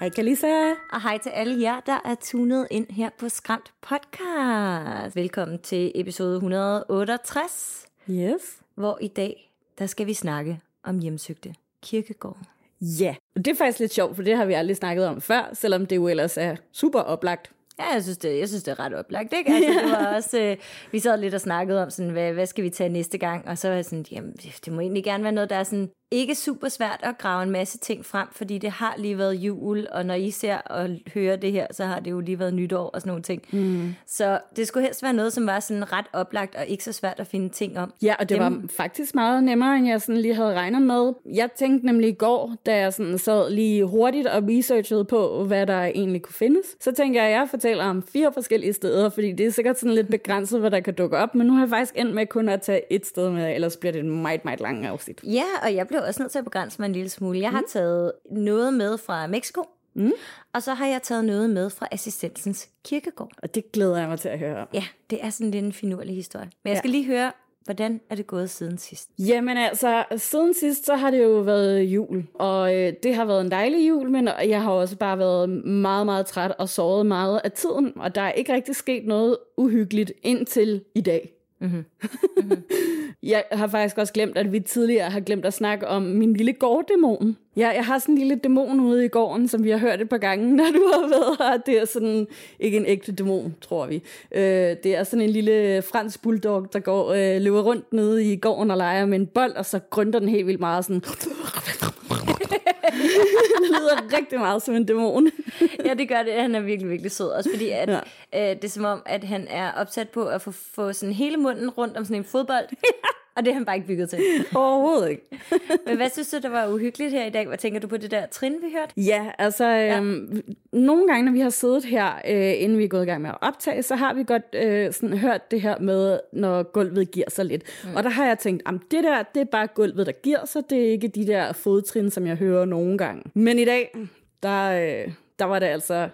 Hej Kalisa. og hej til alle jer, der er tunet ind her på Skræmt podcast. Velkommen til episode 168, Yes. hvor i dag, der skal vi snakke om hjemsøgte kirkegård. Ja, og det er faktisk lidt sjovt, for det har vi aldrig snakket om før, selvom det jo ellers er super oplagt. Ja, jeg synes, det, jeg synes, det er ret oplagt, ikke? Altså, det var også, øh, vi sad lidt og snakkede om, sådan, hvad, hvad skal vi tage næste gang? Og så var jeg sådan, jamen, det må egentlig gerne være noget, der er sådan, ikke super svært at grave en masse ting frem, fordi det har lige været jul, og når I ser og hører det her, så har det jo lige været nytår og sådan nogle ting. Mm. Så det skulle helst være noget, som var sådan ret oplagt og ikke så svært at finde ting om. Ja, og det Dem- var faktisk meget nemmere, end jeg sådan lige havde regnet med. Jeg tænkte nemlig i går, da jeg sådan sad lige hurtigt og researchede på, hvad der egentlig kunne findes, så tænker jeg, at jeg fortæller om fire forskellige steder, fordi det er sikkert sådan lidt begrænset, hvad der kan dukke op, men nu har jeg faktisk endt med kun at tage et sted med, ellers bliver det en meget, meget lang afsnit. Ja, og jeg blev også nødt til at begrænse mig en lille smule. Jeg har taget noget med fra Mexico, mm. og så har jeg taget noget med fra Assistensens kirkegård. Og det glæder jeg mig til at høre om. Ja, det er sådan lidt en finurlig historie. Men jeg Ja. skal lige høre, hvordan er det gået siden sidst? Jamen altså, siden sidst, så har det jo været jul, og øh, det har været en dejlig jul, men jeg har også bare været meget, meget træt og sovet meget af tiden, og der er ikke rigtig sket noget uhyggeligt indtil i dag. Mm-hmm. jeg har faktisk også glemt, at vi tidligere har glemt at snakke om min lille gårddæmon. Ja, jeg har sådan en lille dæmon ude i gården, som vi har hørt et par gange, når du har været her. Det er sådan, ikke en ægte dæmon, tror vi. Øh, det er sådan en lille fransk bulldog, der går, øh, løber rundt nede i gården og leger med en bold, og så grønter den helt vildt meget sådan... det lyder rigtig meget som en dæmon. ja, det gør det. Han er virkelig, virkelig sød. Også fordi, at, Ja. øh, det er som om, at han er opsat på at få, få sådan hele munden rundt om sådan en fodbold. Og det er han bare ikke bygget til. Overhovedet ikke. Men hvad synes du, der var uhyggeligt her i dag? Hvad tænker du på det der trin, vi hørte? Ja, altså øhm, nogle gange, når vi har siddet her, øh, inden vi er gået i gang med at optage, så har vi godt øh, sådan hørt det her med, når gulvet giver sig lidt. Mm. Og der har jeg tænkt, at det der, det er bare gulvet, der giver sig, det er ikke de der fodtrin, som jeg hører nogle gange. Men i dag, der, øh, der var det altså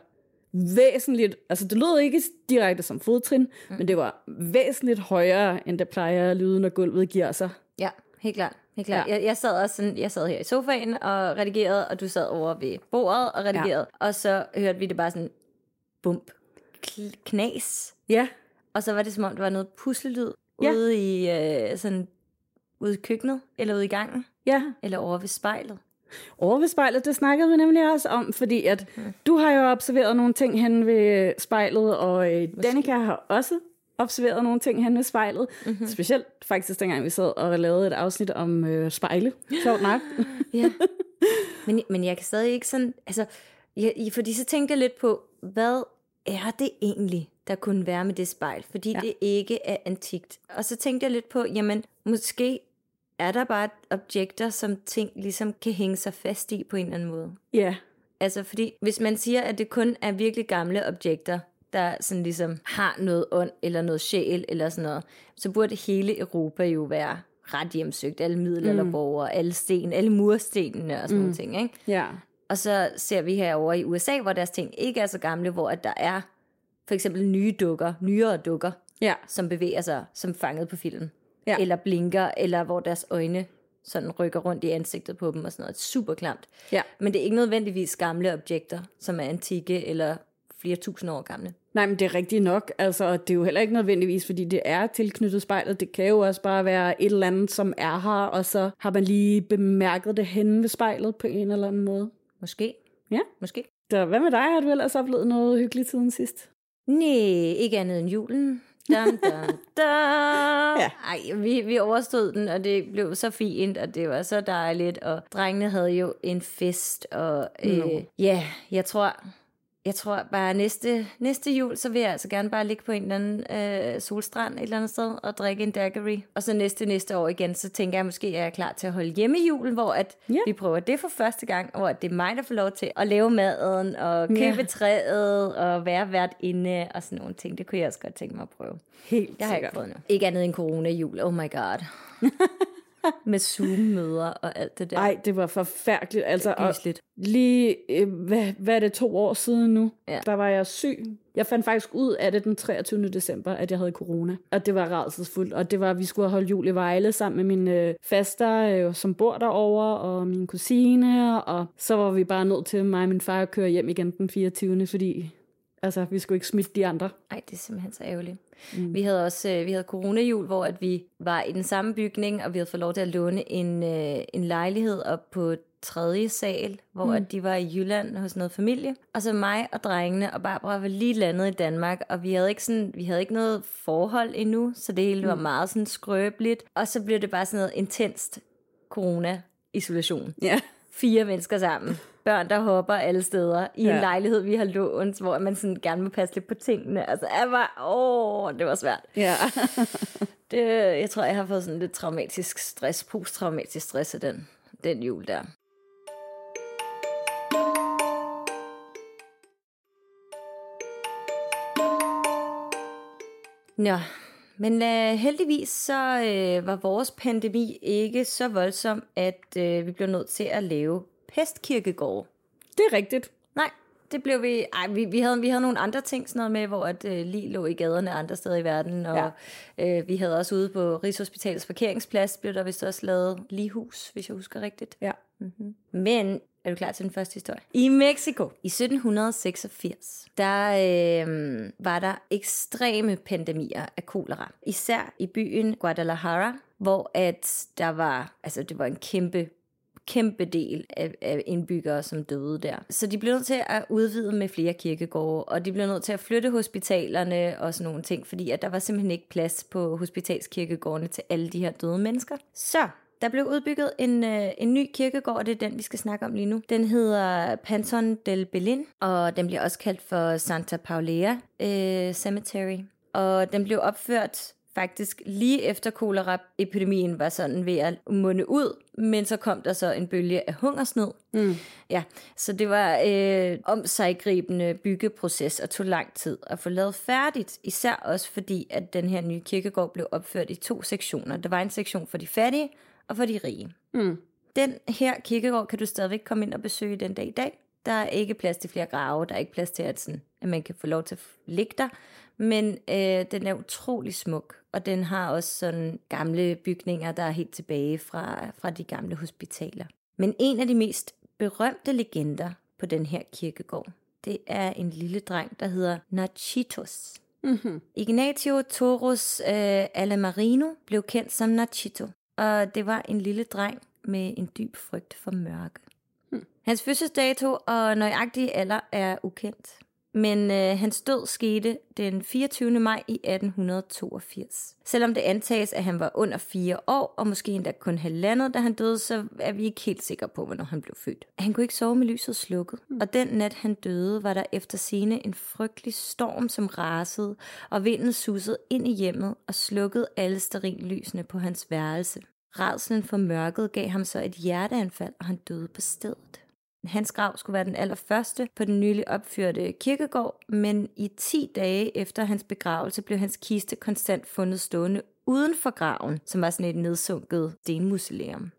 væsentligt, altså det lød ikke direkte som fodtrin, mm. men det var væsentligt højere, end det plejer at lyde, når gulvet giver sig. Ja, helt klart. Helt klart. Ja. Jeg, jeg, sad også sådan, jeg sad her i sofaen og redigerede, og du sad over ved bordet og redigerede. Ja. Og så hørte vi det bare sådan bump, knas. Ja, Og så var det som om, der var noget puslelyd ja. ude i øh, sådan ude i køkkenet, eller ude i gangen, ja, eller over ved spejlet. Over ved spejlet, det snakkede vi nemlig også om, fordi at du har jo observeret nogle ting hen ved spejlet, og øh, Danika har også observeret nogle ting hen ved spejlet. Mm-hmm. Specielt faktisk dengang vi sad og lavede et afsnit om øh, spejle. Sjovt nok. Ja. men, men jeg kan stadig ikke sådan, altså, jeg, fordi så tænkte jeg lidt på, hvad er det egentlig, der kunne være med det spejl? Fordi ja. det ikke er antikt. Og så tænkte jeg lidt på, jamen, måske er der bare objekter, som ting ligesom kan hænge sig fast i på en eller anden måde. ja, Altså, fordi hvis man siger, at det kun er virkelig gamle objekter, der sådan ligesom har noget ånd, eller noget sjæl, eller sådan noget, så burde hele Europa jo være ret hjemsøgt. Alle middelalderborgere, mm. alle sten, alle murstenene og sådan mm. nogle ting, ikke? ja, Og så ser vi herover i USA, hvor deres ting ikke er så gamle, hvor at der er for eksempel nye dukker, nyere dukker, ja, som bevæger sig som fanget på filmen. Ja. Eller blinker, eller hvor deres øjne sådan rykker rundt i ansigtet på dem og sådan noget. Super klamt. ja. Men det er ikke nødvendigvis gamle objekter, som er antikke eller flere tusind år gamle. Nej, men det er rigtigt nok. Altså, det er jo heller ikke nødvendigvis, fordi det er tilknyttet spejlet. Det kan jo også bare være et eller andet, som er her, og så har man lige bemærket det henne ved spejlet på en eller anden måde. Måske. Ja. Måske. Så hvad med dig? Har du ellers oplevet noget hyggeligt siden sidst? Nej, ikke andet end julen. Dum, dum, dum. Ja. Ej, vi, vi overstod den, og det blev så fint, og det var så dejligt, og drengene havde jo en fest, og øh, ja, jeg tror, jeg tror bare næste, næste jul, så vil jeg altså gerne bare ligge på en eller anden øh, solstrand et eller andet sted og drikke en daiquiri. Og så næste næste år igen, så tænker jeg måske, at jeg er klar til at holde hjemme i julen, hvor at Ja. vi prøver det for første gang, hvor at det er mig, der får lov til at lave maden og købe Ja. træet og være vært inde og sådan nogle ting. Det kunne jeg også godt tænke mig at prøve. Helt Jeg har ikke prøvet nu. Ikke andet end corona-jul. Oh my god. Med Zoom-møder og alt det der. Ej, det var forfærdeligt. Altså, og lige, øh, hvad, hvad er det, to år siden nu? Ja. Der var jeg syg. Jeg fandt faktisk ud af det den 23. december, at jeg havde corona. Og det var rædselsfuldt. Og det var, at vi skulle holdt jul i Vejle sammen med min øh, faster, øh, som bor derovre, og min kusine. Og så var vi bare nødt til mig og min far at køre hjem igen den 24. Fordi altså, vi skulle ikke smitte de andre. Ej, det er simpelthen så ærgerligt. Mm. Vi havde også øh, vi havde coronajul, hvor at vi var i den samme bygning, og vi havde fået lov til at låne en, øh, en lejlighed op på tredje sal, hvor mm. at de var i Jylland hos noget familie. Og så mig og drengene og Barbara var lige landet i Danmark, og vi havde ikke, sådan, vi havde ikke noget forhold endnu, så det hele var meget sådan skrøbeligt. Og så blev det bare sådan noget intenst corona-isolation. Ja. Fire mennesker sammen. Børn, der hopper alle steder i ja. En lejlighed, vi har lånt, hvor man sådan gerne vil passe lidt på tingene. Altså, jeg var, åh, det var svært. Ja. Det, jeg tror, jeg har fået sådan lidt traumatisk stress, posttraumatisk stress af den, den jul der. Nå, men øh, heldigvis så øh, var vores pandemi ikke så voldsom, at øh, vi blev nødt til at lave pestkirkegård. Det er rigtigt. Nej, det blev vi... Ej, vi, vi, havde, vi havde nogle andre ting sådan noget med, hvor at, øh, lige lå i gaderne andre steder i verden, og ja. øh, vi havde også ude på Rigshospitalets parkeringsplads, blev der vist også lavet lighus, hvis jeg husker rigtigt. Ja. Men er du klar til den første historie? I Mexico i 1786, der øh, var der ekstreme pandemier af kolera. Især i byen Guadalajara, hvor at der var, altså det var en kæmpe kæmpe del af, af indbyggere, som døde der. Så de blev nødt til at udvide med flere kirkegårde, og de blev nødt til at flytte hospitalerne og sådan nogle ting, fordi at der var simpelthen ikke plads på hospitalskirkegårdene til alle de her døde mennesker. Så der blev udbygget en, øh, en ny kirkegård, og det er den, vi skal snakke om lige nu. Den hedder Panton del Belin, og den bliver også kaldt for Santa Paulea øh, Cemetery. Og den blev opført faktisk lige efter koleraepidemien var sådan ved at munde ud, men så kom der så en bølge af hungersnød. Mm. Ja, så det var øh, omsaggribende byggeproces og tog lang tid at få lavet færdigt, især også fordi, at den her nye kirkegård blev opført i to sektioner. Der var en sektion for de fattige og for de rige. Mm. Den her kirkegård kan du stadigvæk komme ind og besøge den dag i dag. Der er ikke plads til flere grave, der er ikke plads til, at, sådan, at man kan få lov til at ligge der. Men øh, den er utrolig smuk, og den har også sådan gamle bygninger, der er helt tilbage fra, fra de gamle hospitaler. Men en af de mest berømte legender på den her kirkegård, det er en lille dreng, der hedder Nachitos. Mm-hmm. Ignatio Toros øh, Alamarino blev kendt som Nachito, og det var en lille dreng med en dyb frygt for mørke. Hmm. Hans fødselsdato og nøjagtige alder er ukendt, men øh, hans død skete den 24. maj i 1882. Selvom det antages, at han var under fire år, og måske endda kun halvandet, da han døde, så er vi ikke helt sikre på, hvornår han blev født. Han kunne ikke sove med lyset slukket, og den nat han døde, var der efter sine en frygtelig storm, som rasede, og vinden susede ind i hjemmet og slukkede alle sterillysene på hans værelse. Rædslen for mørket gav ham så et hjerteanfald, og han døde på stedet. Hans grav skulle være den allerførste på den nylig opførte kirkegård, men i 10 dage efter hans begravelse blev hans kiste konstant fundet stående uden for graven, som var sådan et nedsunket stenmuseum.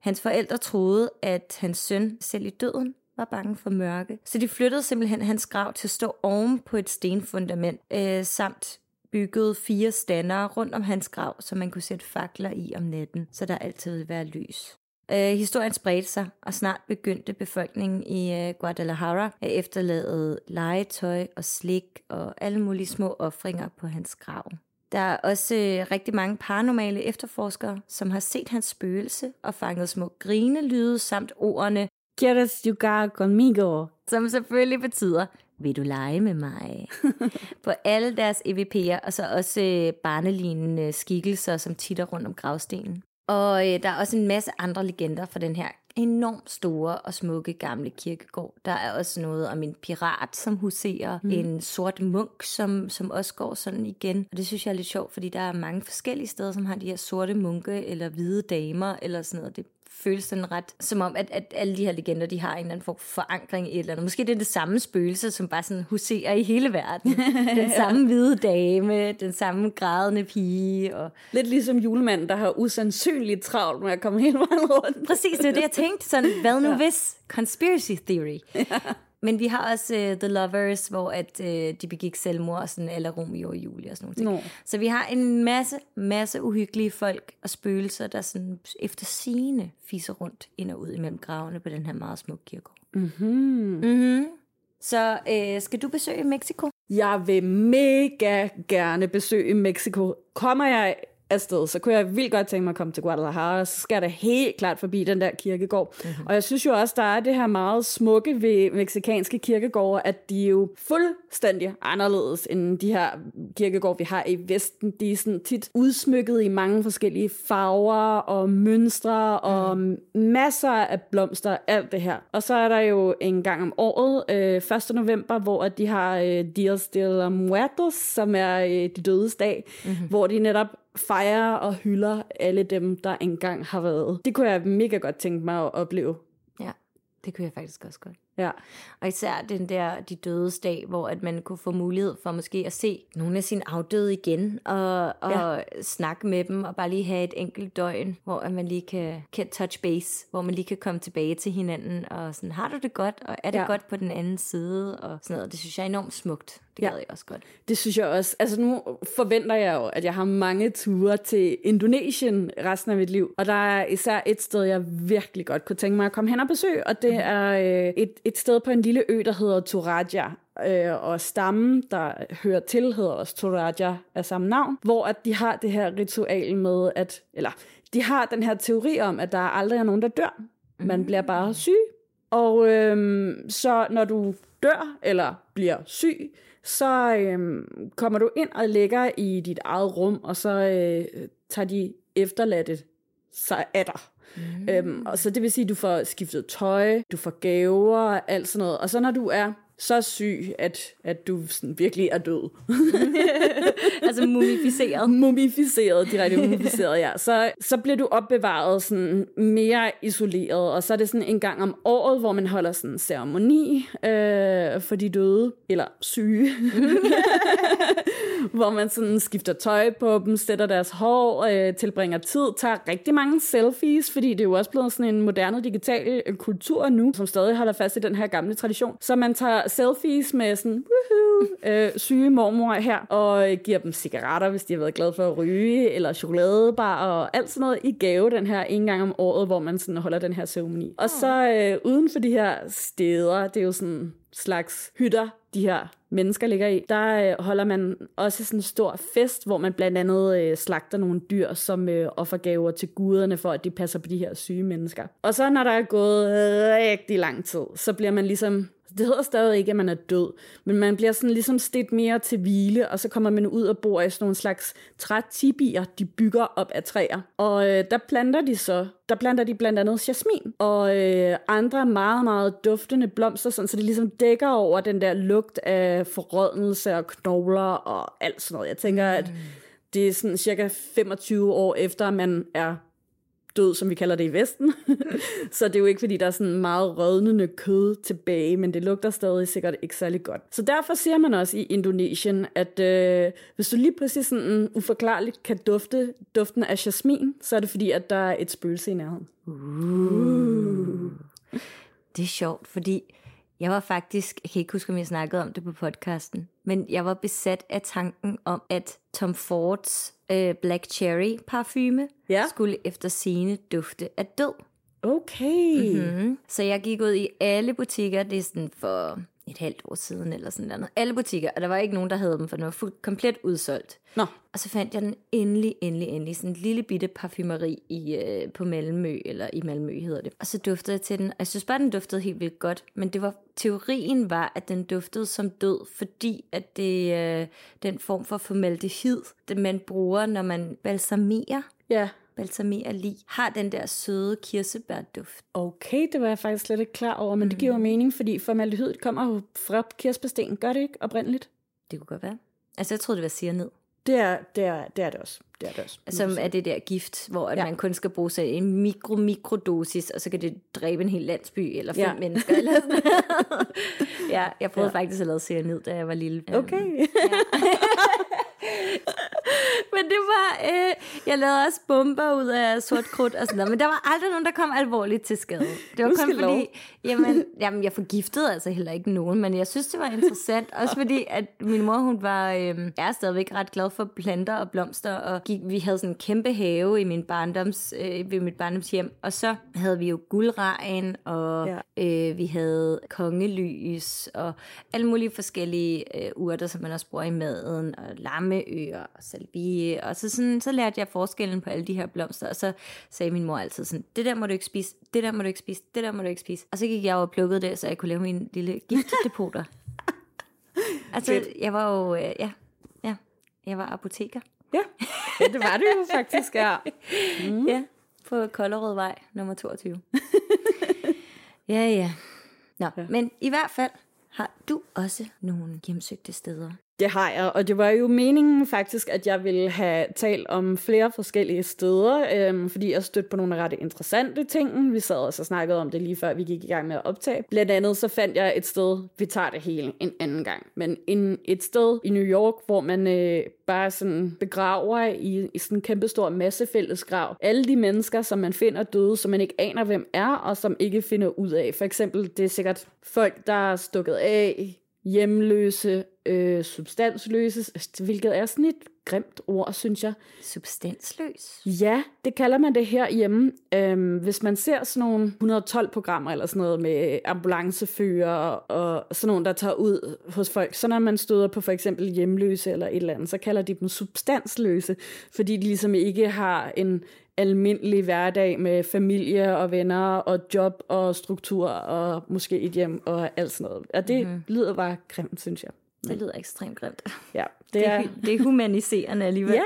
Hans forældre troede, at hans søn selv i døden var bange for mørke, så de flyttede simpelthen hans grav til at stå oven på et stenfundament, øh, samt byggede fire standere rundt om hans grav, så man kunne sætte fakler i om natten, så der altid ville være lys. Øh, historien spredte sig, og snart begyndte befolkningen i øh, Guadalajara at efterlade legetøj og slik og alle mulige små ofringer på hans grav. Der er også øh, rigtig mange paranormale efterforskere, som har set hans spøgelse og fanget små grinelyde samt ordene, ¿Quieres jugar conmigo? som selvfølgelig betyder, vil du lege med mig? på alle deres EVP'er, og så også øh, barnelignende skikkelser, som titter rundt om gravstenen. Og øh, der er også en masse andre legender fra den her enormt store og smukke gamle kirkegård. Der er også noget om en pirat, som huserer, mm. en sort munk, som, som også går sådan igen. Og det synes jeg er lidt sjovt, fordi der er mange forskellige steder, som har de her sorte munke, eller hvide damer, eller sådan noget. Det føles sådan ret, som om, at, at alle de her legender, de har en eller anden form for forankring i et eller andet. Måske det er det samme spøgelse, som bare sådan huserer i hele verden. Den samme hvide dame, den samme grædende pige. Og... Lidt ligesom julemanden, der har usandsynligt travlt med at komme hele vejen rundt. Præcis, det er det, jeg tænkte. Sådan, hvad nu ja. hvis? Conspiracy theory. Ja. Men vi har også uh, The Lovers, hvor at, uh, de begik selvmord, sådan, eller Romeo og Julie og sådan noget. No. Så vi har en masse, masse uhyggelige folk og spøgelser, der sådan efter sine fiser rundt ind og ud imellem gravene på den her meget smukke kirkegård. Mm-hmm. Mm-hmm. Så uh, skal du besøge Mexico? Jeg vil mega gerne besøge Mexico. Kommer jeg afsted, så kunne jeg vildt godt tænke mig at komme til Guadalajara, så skal jeg da helt klart forbi den der kirkegård. Mm-hmm. Og jeg synes jo også, der er det her meget smukke ved meksikanske kirkegårde, at de er jo fuldstændig anderledes end de her kirkegårde, vi har i Vesten. De er sådan tit udsmykket i mange forskellige farver og mønstre og mm. masser af blomster, alt det her. Og så er der jo en gang om året, øh, 1. november, hvor de har øh, Dias de la Muertos, som er øh, de dødes dag, mm-hmm. hvor de netop fejrer og hylder alle dem, der engang har været. Det kunne jeg mega godt tænke mig at opleve. Ja, det kunne jeg faktisk også godt. Ja. Og især den der de dødes dag, hvor at man kunne få mulighed for måske at se nogle af sine afdøde igen, og, og ja. snakke med dem, og bare lige have et enkelt døgn, hvor at man lige kan, kan touch base, hvor man lige kan komme tilbage til hinanden, og sådan, har du det godt, og er det ja. godt på den anden side, og sådan noget. Det synes jeg er enormt smukt. Det gad ja. jeg også godt. Det synes jeg også. Altså nu forventer jeg jo, at jeg har mange ture til Indonesien resten af mit liv, og der er især et sted, jeg virkelig godt kunne tænke mig at komme hen og besøge, og det mm. er øh, et, et sted på en lille ø, der hedder Toraja. Øh, og stammen, der hører til, hedder også Toraja af samme navn, hvor at de har det her ritual med, at, eller de har den her teori om, at der aldrig er nogen, der dør. Man bliver bare syg. Og øhm, så når du dør eller bliver syg, så øhm, kommer du ind og ligger i dit eget rum, og så øh, tager de efterladte sig af dig. Mm. Øhm, og så det vil sige, at du får skiftet tøj, du får gaver og alt sådan noget. Og så når du er så syg, at, at du sådan virkelig er død. altså mumificeret. Mumificeret, direkte mumificeret, ja. Så, så bliver du opbevaret sådan mere isoleret, og så er det sådan en gang om året, hvor man holder sådan en ceremoni øh, for de døde, eller syge. hvor man sådan skifter tøj på dem, sætter deres hår, øh, tilbringer tid, tager rigtig mange selfies, fordi det er jo også blevet sådan en moderne digital øh, kultur nu, som stadig holder fast i den her gamle tradition. Så man tager selfies med sådan, woohoo, øh, syge mormor her, og giver dem cigaretter, hvis de har været glade for at ryge, eller chokoladebar, og alt sådan noget i gave den her en gang om året, hvor man sådan holder den her ceremoni. Og så øh, uden for de her steder, det er jo sådan slags hytter, de her mennesker ligger i, der øh, holder man også sådan en stor fest, hvor man blandt andet øh, slagter nogle dyr som øh, offergaver til guderne, for at de passer på de her syge mennesker. Og så når der er gået rigtig lang tid, så bliver man ligesom det hedder stadig ikke, at man er død, men man bliver sådan ligesom stedt mere til hvile, og så kommer man ud og bor i sådan nogle slags trætibier, de bygger op af træer. Og øh, der planter de så, der planter de blandt andet jasmin, og øh, andre meget, meget duftende blomster, sådan, så det ligesom dækker over den der lugt af forrådnelse og knogler og alt sådan noget. Jeg tænker, at mm. det er sådan cirka 25 år efter, man er død, som vi kalder det i Vesten. så det er jo ikke, fordi der er sådan meget rødnende kød tilbage, men det lugter stadig sikkert ikke særlig godt. Så derfor siger man også i Indonesien, at øh, hvis du lige præcis sådan uforklarligt kan dufte duften af jasmin, så er det fordi, at der er et spøgelse i nærheden. Uh. Det er sjovt, fordi jeg var faktisk, jeg kan ikke huske, om jeg snakkede om det på podcasten, men jeg var besat af tanken om, at Tom Fords øh, Black Cherry parfume ja. skulle efter sine dufte af død. Okay. Mm-hmm. Så jeg gik ud i alle butikker, det er sådan for et halvt år siden eller sådan noget. Alle butikker, og der var ikke nogen, der havde dem, for den var fuldt, komplet udsolgt. Nå. Og så fandt jeg den endelig, endelig, endelig. Sådan en lille bitte parfumeri i, øh, på Malmø, eller i Malmø hedder det. Og så duftede jeg til den, og jeg synes bare, den duftede helt vildt godt. Men det var, teorien var, at den duftede som død, fordi at det øh, den form for formaldehyd, det man bruger, når man balsamerer. Ja balsamere lig, har den der søde kirsebærduft. Okay, det var jeg faktisk slet ikke klar over, men mm. det giver jo mening, fordi formaldehyd kommer jo fra kirsebærsten, gør det ikke oprindeligt? Det kunne godt være. Altså, jeg troede, det var cyanid. Det er det, er, det, er det også. Det er det også. Som er det der gift, hvor ja. man kun skal bruge sig en mikro mikrodosis, og så kan det dræbe en hel landsby, eller fem ja. mennesker. Eller sådan. ja, jeg prøvede ja. faktisk at lave cyanid, da jeg var lille. Okay. Ja. men det var, øh, jeg lavede også bomber ud af sort krudt og sådan noget, men der var aldrig nogen, der kom alvorligt til skade. Det var kun fordi, jamen, jamen, jeg forgiftede altså heller ikke nogen, men jeg synes, det var interessant, også fordi, at min mor, hun var, øh, er stadigvæk ret glad for planter og blomster, og gik, vi havde sådan en kæmpe have i min barndoms, øh, ved mit barndomshjem, og så havde vi jo guldregn, og ja. øh, vi havde kongelys, og alle mulige forskellige øh, urter, som man også bruger i maden, og lammeøer, og salvie, og så, sådan, så lærte jeg forskellen på alle de her blomster, og så sagde min mor altid sådan, det der må du ikke spise, det der må du ikke spise, det der må du ikke spise. Og så gik jeg og plukkede det, så jeg kunne lave mine lille giftdepoter. altså, jeg var jo, øh, ja, ja, jeg var apoteker. Ja, ja det var det jo faktisk, ja. Mm. Ja, på Kolderødvej nummer 22. ja, ja. Nå, ja. men i hvert fald har du også nogle hjemsøgte steder. Det har jeg, og det var jo meningen faktisk, at jeg ville have talt om flere forskellige steder, øhm, fordi jeg stødte på nogle ret interessante ting. Vi sad og så snakkede om det lige før vi gik i gang med at optage. Blandt andet så fandt jeg et sted, vi tager det hele en anden gang, men en, et sted i New York, hvor man øh, bare sådan begraver i, i sådan en kæmpestor massefællesgrav. Alle de mennesker, som man finder døde, som man ikke aner, hvem er, og som ikke finder ud af. For eksempel, det er sikkert folk, der er stukket af, hjemløse, øh, substansløse, hvilket er sådan et grimt ord, synes jeg. Substansløs? Ja, det kalder man det her hjemme. Øhm, hvis man ser sådan nogle 112-programmer eller sådan noget med ambulancefører og sådan nogle, der tager ud hos folk, så når man støder på for eksempel hjemløse eller et eller andet, så kalder de dem substansløse, fordi de ligesom ikke har en almindelig hverdag med familie og venner og job og struktur og måske et hjem og alt sådan noget. Og det mm-hmm. lyder bare grimt, synes jeg. Det lyder ekstremt grimt. Ja, det, er, det, det er humaniserende alligevel. Ja,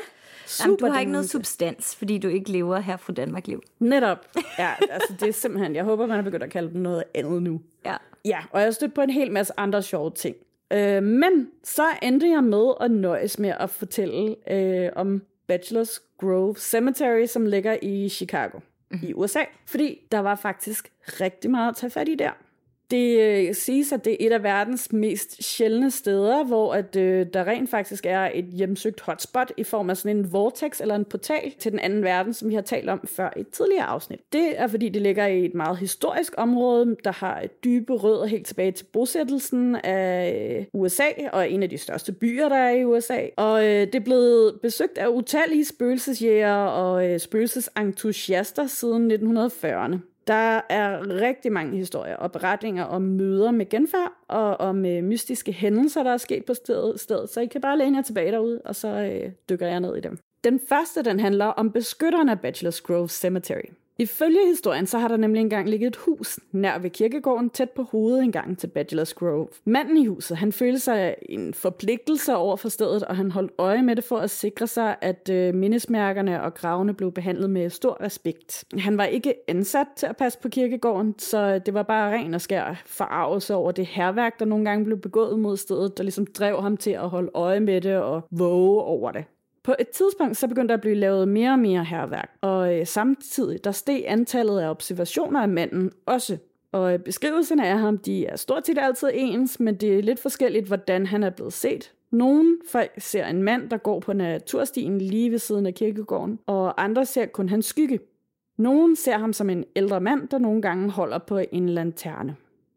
super Jamen, du har ikke noget substans, fordi du ikke lever her fra Danmark liv. Netop. Ja, altså det er simpelthen, jeg håber, man har begyndt at kalde dem noget andet nu. Ja. Ja, og jeg har stødt på en hel masse andre sjove ting. Øh, men så endte jeg med at nøjes med at fortælle øh, om Bachelors Grove Cemetery, som ligger i Chicago mm-hmm. i USA. Fordi der var faktisk rigtig meget at tage fat i der. Det øh, siges, at det er et af verdens mest sjældne steder, hvor at, øh, der rent faktisk er et hjemsøgt hotspot i form af sådan en vortex eller en portal til den anden verden, som vi har talt om før i et tidligere afsnit. Det er fordi, det ligger i et meget historisk område, der har et dybe rødder helt tilbage til bosættelsen af øh, USA og en af de største byer, der er i USA. Og øh, det er blevet besøgt af utallige spøgelsesjæger og øh, spøgelsesentusiaster siden 1940'erne. Der er rigtig mange historier og beretninger om møder med genfærd og om øh, mystiske hændelser, der er sket på stedet, stedet. Så I kan bare læne jer tilbage derude, og så øh, dykker jeg ned i dem. Den første, den handler om beskytteren af Bachelor's Grove Cemetery. Ifølge historien, så har der nemlig engang ligget et hus nær ved kirkegården, tæt på hovedindgangen engang til Bachelor's Grove. Manden i huset, han følte sig en forpligtelse over for stedet, og han holdt øje med det for at sikre sig, at øh, mindesmærkerne og gravene blev behandlet med stor respekt. Han var ikke ansat til at passe på kirkegården, så det var bare ren og skær forarvelse over det herværk, der nogle gange blev begået mod stedet, der ligesom drev ham til at holde øje med det og våge over det. På et tidspunkt så begyndte der at blive lavet mere og mere herværk, og øh, samtidig der steg antallet af observationer af manden også. Og øh, beskrivelserne af ham, de er stort set altid ens, men det er lidt forskelligt, hvordan han er blevet set. Nogle folk ser en mand, der går på naturstien lige ved siden af kirkegården, og andre ser kun hans skygge. Nogle ser ham som en ældre mand, der nogle gange holder på en lanterne.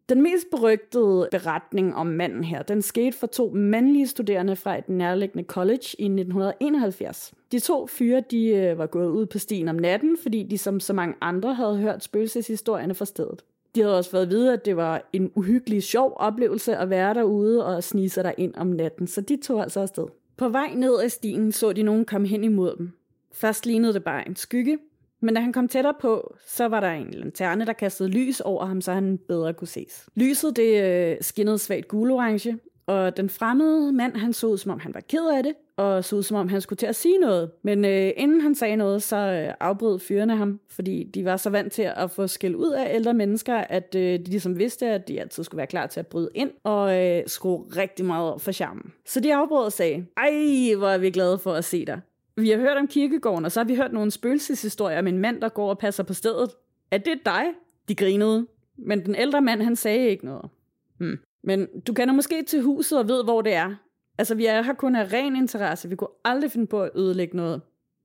Den mest berygtede beretning om manden her, den skete for to mandlige studerende fra et nærliggende college i 1971. De to fyre, de øh, var gået ud på stien om natten, fordi de som så mange andre havde hørt spøgelseshistorierne fra stedet. De havde også fået at vide, at det var en uhyggelig sjov oplevelse at være derude og snige sig ind om natten, så de tog altså afsted. På vej ned ad stien så de nogen komme hen imod dem. Først lignede det bare en skygge, men da han kom tættere på, så var der en lanterne, der kastede lys over ham, så han bedre kunne ses. Lyset det øh, skinnede svagt gulorange, og den fremmede mand, han så ud, som om han var ked af det, og så ud som om han skulle til at sige noget. Men øh, inden han sagde noget, så øh, afbrød fyrene ham, fordi de var så vant til at få skæld ud af ældre mennesker, at øh, de ligesom vidste, at de altid skulle være klar til at bryde ind og øh, skrue rigtig meget op for charmen. Så de afbrød og sagde, ej, hvor er vi glade for at se dig. Vi har hørt om kirkegården, og så har vi hørt nogle spøgelseshistorier om en mand, der går og passer på stedet. Er det dig? De grinede. Men den ældre mand, han sagde ikke noget. Hmm. Men du kender måske til huset og ved, hvor det er. Altså, vi er her kun af ren interesse. Vi kunne aldrig finde på at ødelægge noget.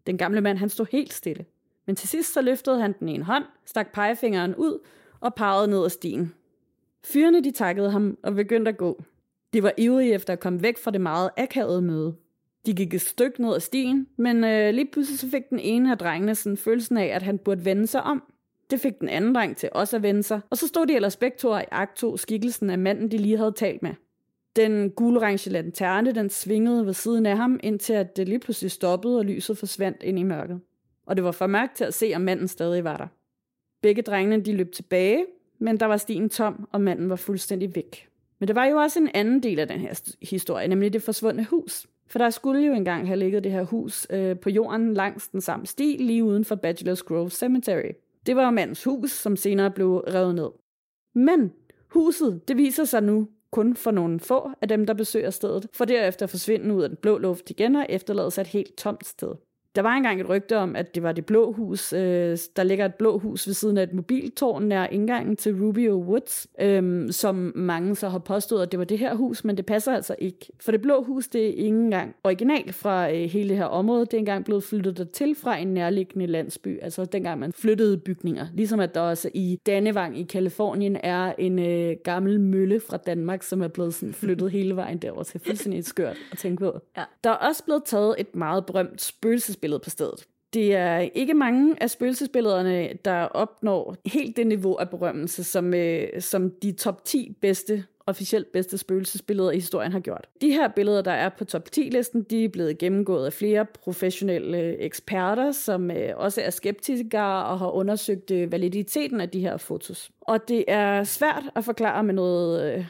Den gamle mand, han stod helt stille. Men til sidst så løftede han den ene hånd, stak pegefingeren ud og pegede ned ad stien. Fyrene de takkede ham og begyndte at gå. De var ivrige efter at komme væk fra det meget akavede møde. De gik et stykke ned ad stien, men øh, lige pludselig så fik den ene af drengene sådan følelsen af, at han burde vende sig om. Det fik den anden dreng til også at vende sig, og så stod de ellers begge to i akt skikkelsen af manden, de lige havde talt med. Den gulorange lanterne, den svingede ved siden af ham, indtil at det lige pludselig stoppede, og lyset forsvandt ind i mørket. Og det var for mørkt til at se, om manden stadig var der. Begge drengene de løb tilbage, men der var stien tom, og manden var fuldstændig væk. Men der var jo også en anden del af den her historie, nemlig det forsvundne hus. For der skulle jo engang have ligget det her hus øh, på jorden langs den samme sti, lige uden for Bachelor's Grove Cemetery. Det var mandens hus, som senere blev revet ned. Men huset, det viser sig nu kun for nogle få af dem, der besøger stedet, for derefter forsvinde ud af den blå luft igen og efterlade sig et helt tomt sted. Der var engang et rygte om, at det var det blå hus. Øh, der ligger et blå hus ved siden af et mobiltårn nær indgangen til Rubio Woods, øh, som mange så har påstået, at det var det her hus, men det passer altså ikke. For det blå hus, det er ikke engang originalt fra øh, hele det her område. Det er engang blevet flyttet der til fra en nærliggende landsby, altså dengang man flyttede bygninger. Ligesom at der også i Dannevang i Kalifornien er en øh, gammel mølle fra Danmark, som er blevet sådan flyttet hele vejen derover til fuldstændig skørt at tænke på. Ja. Der er også blevet taget et meget berømt spøgelses spillet på stedet. Det er ikke mange af spøgelsesbillederne, der opnår helt det niveau af berømmelse, som, øh, som de top 10 bedste officielt bedste spøgelsesbilleder i historien har gjort. De her billeder, der er på top 10-listen, de er blevet gennemgået af flere professionelle eksperter, som øh, også er skeptikere og har undersøgt øh, validiteten af de her fotos. Og det er svært at forklare med noget øh,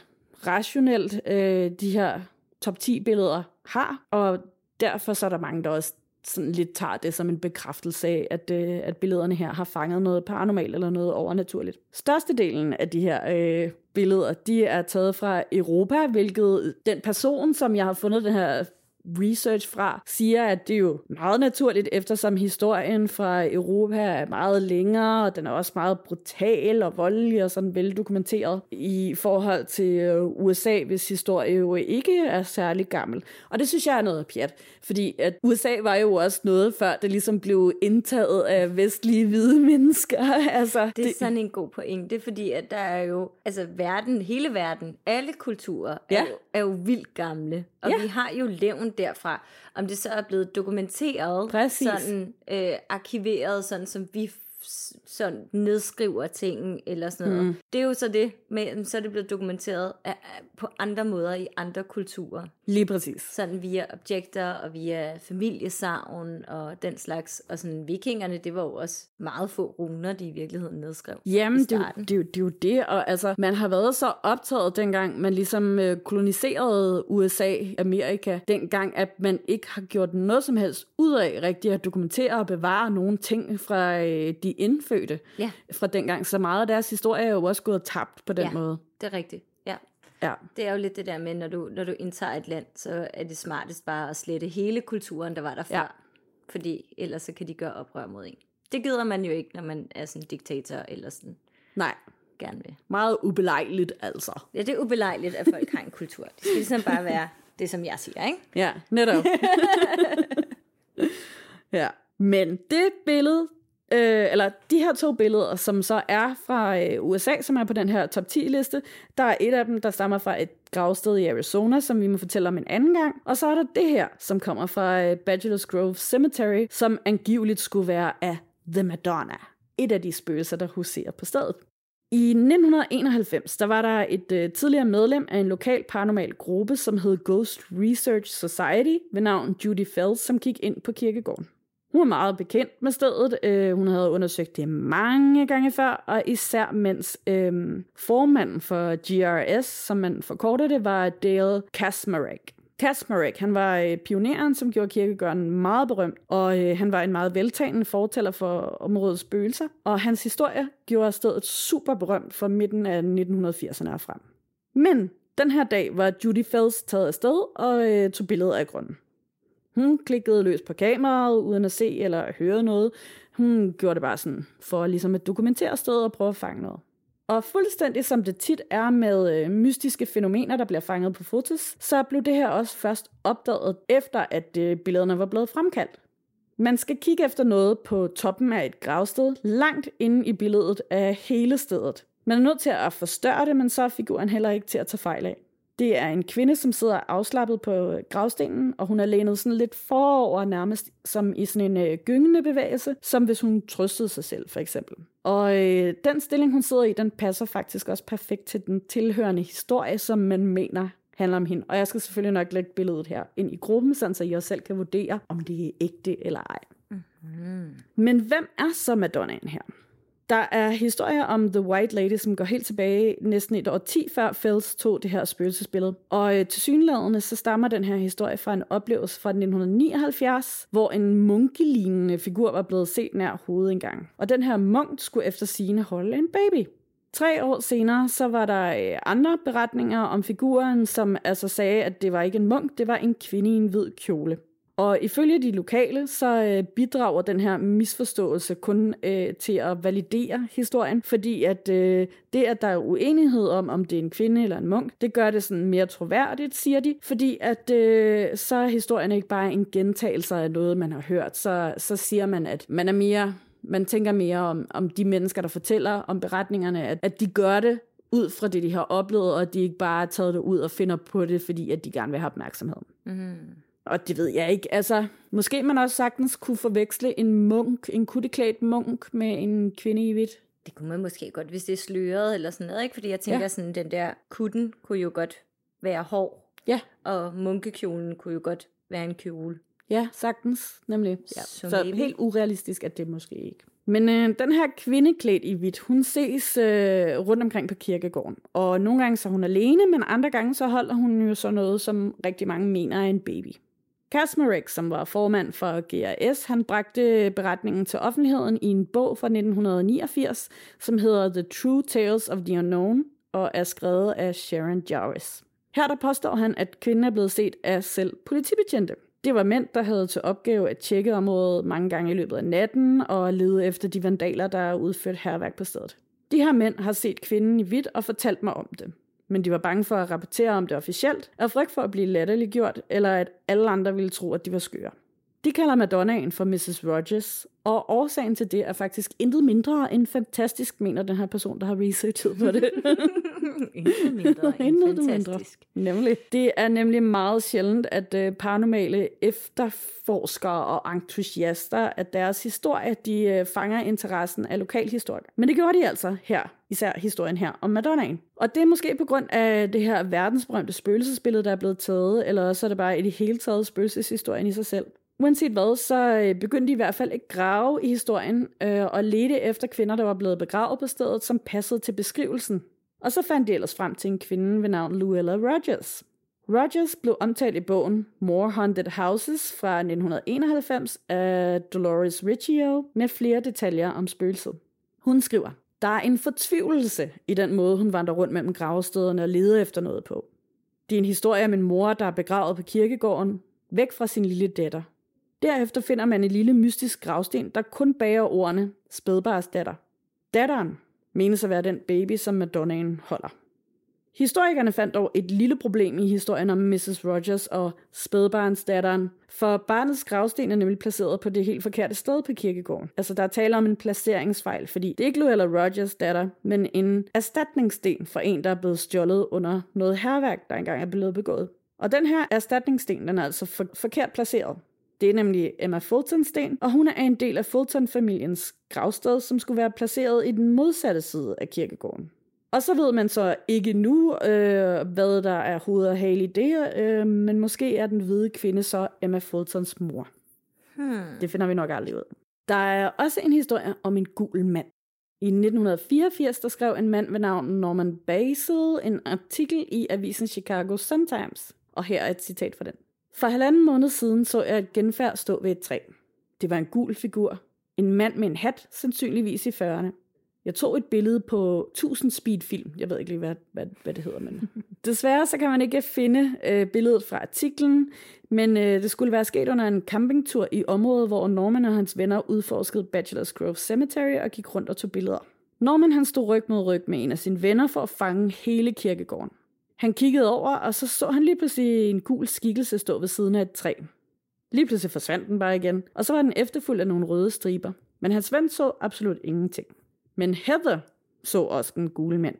rationelt, øh, de her top 10-billeder har, og derfor så er der mange, der også sådan lidt tager det som en bekræftelse af, at, øh, at billederne her har fanget noget paranormalt eller noget overnaturligt. Størstedelen af de her øh, billeder, de er taget fra Europa, hvilket den person, som jeg har fundet den her research fra, siger, at det er jo meget naturligt, eftersom historien fra Europa er meget længere, og den er også meget brutal og voldelig og sådan veldokumenteret i forhold til øh, USA, hvis historie jo ikke er særlig gammel. Og det synes jeg er noget pjat, fordi at USA var jo også noget, før det ligesom blev indtaget af vestlige hvide mennesker. altså, det er det... sådan en god pointe, fordi at der er jo, altså verden, hele verden, alle kulturer ja. er, jo, er jo vildt gamle. Og ja. vi har jo levn derfra. Om det så er blevet dokumenteret, Præcis. sådan øh, arkiveret, sådan som vi sådan nedskriver ting eller sådan noget. Mm. Det er jo så det, men så er det blevet dokumenteret af, på andre måder i andre kulturer. Lige præcis. Sådan via objekter og via familiesavn og den slags. Og sådan vikingerne, det var jo også meget få runer, de i virkeligheden nedskrev Jamen, det, det, det, det er jo det, og altså, man har været så optaget dengang, man ligesom øh, koloniserede USA, Amerika, dengang, at man ikke har gjort noget som helst ud af rigtigt at dokumentere og bevare nogle ting fra øh, de indfødte ja. fra dengang. Så meget af deres historie er jo også gået tabt på den ja, måde. det er rigtigt. Ja. Det er jo lidt det der med, når du, når du indtager et land, så er det smartest bare at slette hele kulturen, der var der før. Ja. Fordi ellers så kan de gøre oprør mod en. Det gider man jo ikke, når man er sådan en diktator eller sådan. Nej. Gerne vil. Meget ubelejligt altså. Ja, det er ubelejligt, at folk har en kultur. Det skal ligesom bare være det, som jeg siger, ikke? Ja, netop. ja. Men det billede, øh, eller de her to billeder, som så er fra øh, USA, som er på den her top 10 liste, der er et af dem, der stammer fra et gravsted i Arizona, som vi må fortælle om en anden gang. Og så er der det her, som kommer fra øh, Bachelor's Grove Cemetery, som angiveligt skulle være af The Madonna. Et af de spøgelser, der huserer på stedet. I 1991, der var der et øh, tidligere medlem af en lokal paranormal gruppe, som hed Ghost Research Society, ved navn Judy Fells, som gik ind på kirkegården. Hun var meget bekendt med stedet. Øh, hun havde undersøgt det mange gange før, og især mens øh, formanden for GRS, som man forkorter det, var Dale Kasmarek. Kasmarek, han var øh, pioneren, som gjorde kirkegården meget berømt, og øh, han var en meget veltalende fortæller for områdets spøgelser, og hans historie gjorde stedet super berømt for midten af 1980'erne og frem. Men den her dag var Judy Fells taget afsted og øh, tog billeder af grunden. Hun klikkede løs på kameraet, uden at se eller høre noget. Hun gjorde det bare sådan, for ligesom at dokumentere stedet og prøve at fange noget. Og fuldstændig som det tit er med øh, mystiske fænomener, der bliver fanget på fotos, så blev det her også først opdaget efter, at øh, billederne var blevet fremkaldt. Man skal kigge efter noget på toppen af et gravsted, langt inde i billedet af hele stedet. Man er nødt til at forstørre det, men så er figuren heller ikke til at tage fejl af. Det er en kvinde, som sidder afslappet på gravstenen, og hun er lænet sådan lidt forover nærmest som i sådan en øh, gyngende bevægelse, som hvis hun trøstede sig selv for eksempel. Og øh, den stilling, hun sidder i, den passer faktisk også perfekt til den tilhørende historie, som man mener handler om hende. Og jeg skal selvfølgelig nok lægge billedet her ind i gruppen, så I også selv kan vurdere, om det er ægte eller ej. Mm-hmm. Men hvem er så Madonnaen her? Der er historier om The White Lady, som går helt tilbage næsten et år 10 før Fells tog det her spøgelsesbillede. Og øh, til synlædende så stammer den her historie fra en oplevelse fra 1979, hvor en munkelignende figur var blevet set nær hovedet engang. Og den her munk skulle efter sine holde en baby. Tre år senere, så var der øh, andre beretninger om figuren, som altså sagde, at det var ikke en munk, det var en kvinde i en hvid kjole. Og ifølge de lokale, så øh, bidrager den her misforståelse kun øh, til at validere historien, fordi at øh, det, at der er uenighed om, om det er en kvinde eller en munk, det gør det sådan mere troværdigt, siger de, fordi at øh, så er historien ikke bare en gentagelse af noget, man har hørt, så, så siger man, at man er mere man tænker mere om, om de mennesker, der fortæller om beretningerne, at, at de gør det ud fra det, de har oplevet, og at de ikke bare har taget det ud og finder på det, fordi at de gerne vil have opmærksomhed. Mm. Og det ved jeg ikke. Altså, måske man også sagtens kunne forveksle en munk, en kutteklædt munk med en kvinde i hvidt. Det kunne man måske godt, hvis det er sløret eller sådan noget, ikke? Fordi jeg tænker ja. sådan, den der kutten kunne jo godt være hård. Ja. Og munkekjolen kunne jo godt være en kjole. Ja, sagtens, nemlig. Ja. Så, så helt urealistisk at det måske ikke. Men øh, den her kvinde klædt i hvidt, hun ses øh, rundt omkring på kirkegården. Og nogle gange så er hun alene, men andre gange så holder hun jo så noget, som rigtig mange mener er en baby. Kasmarek, som var formand for GRS, han bragte beretningen til offentligheden i en bog fra 1989, som hedder The True Tales of the Unknown, og er skrevet af Sharon Jarvis. Her der påstår han, at kvinden er blevet set af selv politibetjente. Det var mænd, der havde til opgave at tjekke området mange gange i løbet af natten og lede efter de vandaler, der udført herværk på stedet. De her mænd har set kvinden i hvidt og fortalt mig om det men de var bange for at rapportere om det officielt, af frygt for at blive latterliggjort, eller at alle andre ville tro, at de var skøre. De kalder Madonnaen for Mrs. Rogers, og årsagen til det er faktisk intet mindre end fantastisk, mener den her person, der har researchet på det. intet mindre end fantastisk. Mindre. Nemlig. Det er nemlig meget sjældent, at uh, paranormale efterforskere og entusiaster, at deres historie, de uh, fanger interessen af lokalhistorikere. Men det gjorde de altså her, især historien her om Madonnaen. Og det er måske på grund af det her verdensberømte spøgelsesbillede, der er blevet taget, eller så er det bare i det hele taget spøgelseshistorien i sig selv. Uanset hvad, så øh, begyndte de i hvert fald at grave i historien øh, og lede efter kvinder, der var blevet begravet på stedet, som passede til beskrivelsen. Og så fandt de ellers frem til en kvinde ved navn Luella Rogers. Rogers blev omtalt i bogen More Haunted Houses fra 1991 af Dolores Riccio med flere detaljer om spøgelset. Hun skriver, der er en fortvivlelse i den måde, hun vandrer rundt mellem gravstederne og leder efter noget på. Det er en historie om en mor, der er begravet på kirkegården, væk fra sin lille datter. Derefter finder man en lille mystisk gravsten, der kun bærer ordene spædbars datter. Datteren menes at være den baby, som Madonnaen holder. Historikerne fandt dog et lille problem i historien om Mrs. Rogers og spædbarnsdatteren, for barnets gravsten er nemlig placeret på det helt forkerte sted på kirkegården. Altså der er tale om en placeringsfejl, fordi det er ikke Luella Rogers datter, men en erstatningssten for en, der er blevet stjålet under noget herværk, der engang er blevet begået. Og den her erstatningssten, den er altså for, forkert placeret. Det er nemlig Emma Fulton sten, og hun er en del af Fulton-familiens gravsted, som skulle være placeret i den modsatte side af kirkegården. Og så ved man så ikke nu, øh, hvad der er hoved og hale i det, øh, men måske er den hvide kvinde så Emma Fultons mor. Hmm. Det finder vi nok aldrig ud. Der er også en historie om en gul mand. I 1984 der skrev en mand ved navn Norman Basil en artikel i avisen Chicago Sun-Times. Og her er et citat fra den. For halvanden måned siden så jeg et genfærd stå ved et træ. Det var en gul figur. En mand med en hat, sandsynligvis i 40'erne. Jeg tog et billede på 1000 speed film. Jeg ved ikke lige, hvad, hvad, hvad det hedder, men desværre så kan man ikke finde øh, billedet fra artiklen, men øh, det skulle være sket under en campingtur i området, hvor Norman og hans venner udforskede Bachelor's Grove Cemetery og gik rundt og tog billeder. Norman han stod ryg mod ryg med en af sine venner for at fange hele kirkegården. Han kiggede over, og så så han lige pludselig en gul skikkelse stå ved siden af et træ. Lige pludselig forsvandt den bare igen, og så var den efterfulgt af nogle røde striber. Men hans ven så absolut ingenting. Men Heather så også den gule mand.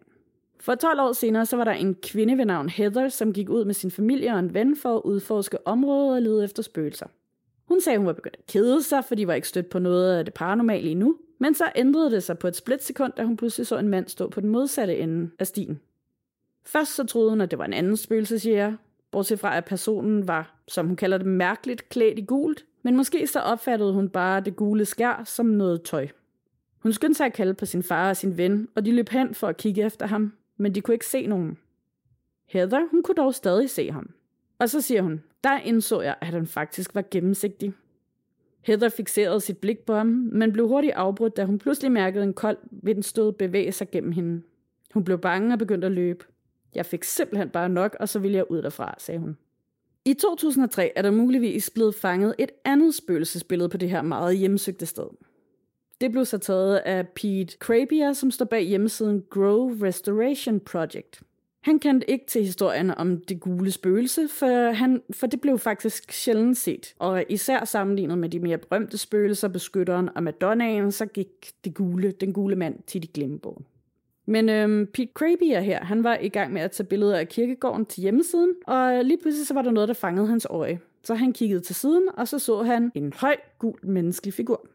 For 12 år senere, så var der en kvinde ved navn Heather, som gik ud med sin familie og en ven for at udforske området og lede efter spøgelser. Hun sagde, hun var begyndt at kede sig, for de var ikke stødt på noget af det paranormale endnu. Men så ændrede det sig på et splitsekund, da hun pludselig så en mand stå på den modsatte ende af stien. Først så troede hun, at det var en anden spøgelsesjæger, bortset fra at personen var, som hun kalder det, mærkeligt klædt i gult, men måske så opfattede hun bare det gule skær som noget tøj. Hun skyndte sig at kalde på sin far og sin ven, og de løb hen for at kigge efter ham, men de kunne ikke se nogen. Heather, hun kunne dog stadig se ham. Og så siger hun, der indså jeg, at han faktisk var gennemsigtig. Heather fixerede sit blik på ham, men blev hurtigt afbrudt, da hun pludselig mærkede en kold vindstød bevæge sig gennem hende. Hun blev bange og begyndte at løbe. Jeg fik simpelthen bare nok, og så ville jeg ud derfra, sagde hun. I 2003 er der muligvis blevet fanget et andet spøgelsesbillede på det her meget hjemsøgte sted. Det blev så taget af Pete Krabier, som står bag hjemmesiden Grove Restoration Project. Han kendte ikke til historien om det gule spøgelse, for, han, for det blev faktisk sjældent set. Og især sammenlignet med de mere berømte spøgelser, beskytteren og Madonnaen, så gik det gule, den gule mand til de glemmebogen. Men øhm, Pete Krabier her, han var i gang med at tage billeder af kirkegården til hjemmesiden, og lige pludselig så var der noget, der fangede hans øje. Så han kiggede til siden, og så så han en høj, gul menneskelig figur.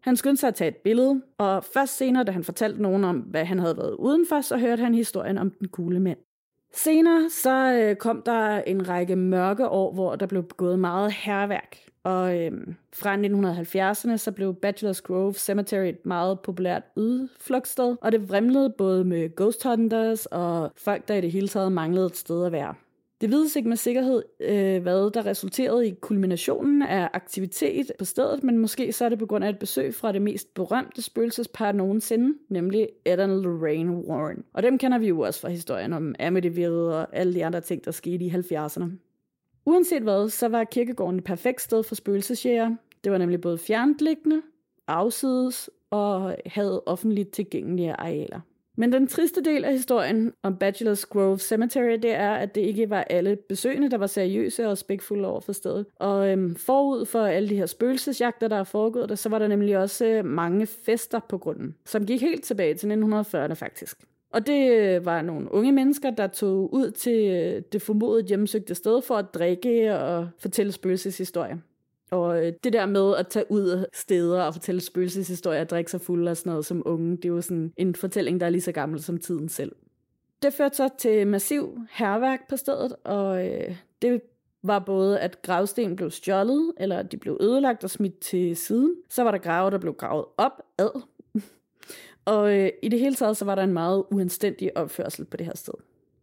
Han skyndte sig at tage et billede, og først senere, da han fortalte nogen om, hvad han havde været udenfor, så hørte han historien om den gule mand. Senere så øh, kom der en række mørke år, hvor der blev begået meget herværk. Og øhm, fra 1970'erne så blev Bachelor's Grove Cemetery et meget populært udflugtssted, og det vrimlede både med ghost hunters og folk, der i det hele taget manglede et sted at være. Det vides ikke med sikkerhed, øh, hvad der resulterede i kulminationen af aktivitet på stedet, men måske så er det på grund af et besøg fra det mest berømte spøgelsespar nogensinde, nemlig Ed og Lorraine Warren. Og dem kender vi jo også fra historien om Amityville og alle de andre ting, der skete i 70'erne. Uanset hvad, så var kirkegården et perfekt sted for spøgelsesjæger. Det var nemlig både fjernliggende, afsides og havde offentligt tilgængelige arealer. Men den triste del af historien om Bachelor's Grove Cemetery, det er, at det ikke var alle besøgende, der var seriøse og spækfulde over for stedet. Og øhm, forud for alle de her spøgelsesjagter, der er foregået der, så var der nemlig også øh, mange fester på grunden, som gik helt tilbage til 1940'erne faktisk. Og det øh, var nogle unge mennesker, der tog ud til øh, det formodede hjemsøgte sted for at drikke og fortælle spøgelseshistorier. Og øh, det der med at tage ud af steder og fortælle spøgelseshistorier og drikke sig fuld og sådan noget som unge, det er jo sådan en fortælling, der er lige så gammel som tiden selv. Det førte så til massiv herværk på stedet, og det var både, at gravsten blev stjålet, eller at de blev ødelagt og smidt til siden. Så var der grave, der blev gravet op ad og øh, i det hele taget, så var der en meget uanstændig opførsel på det her sted.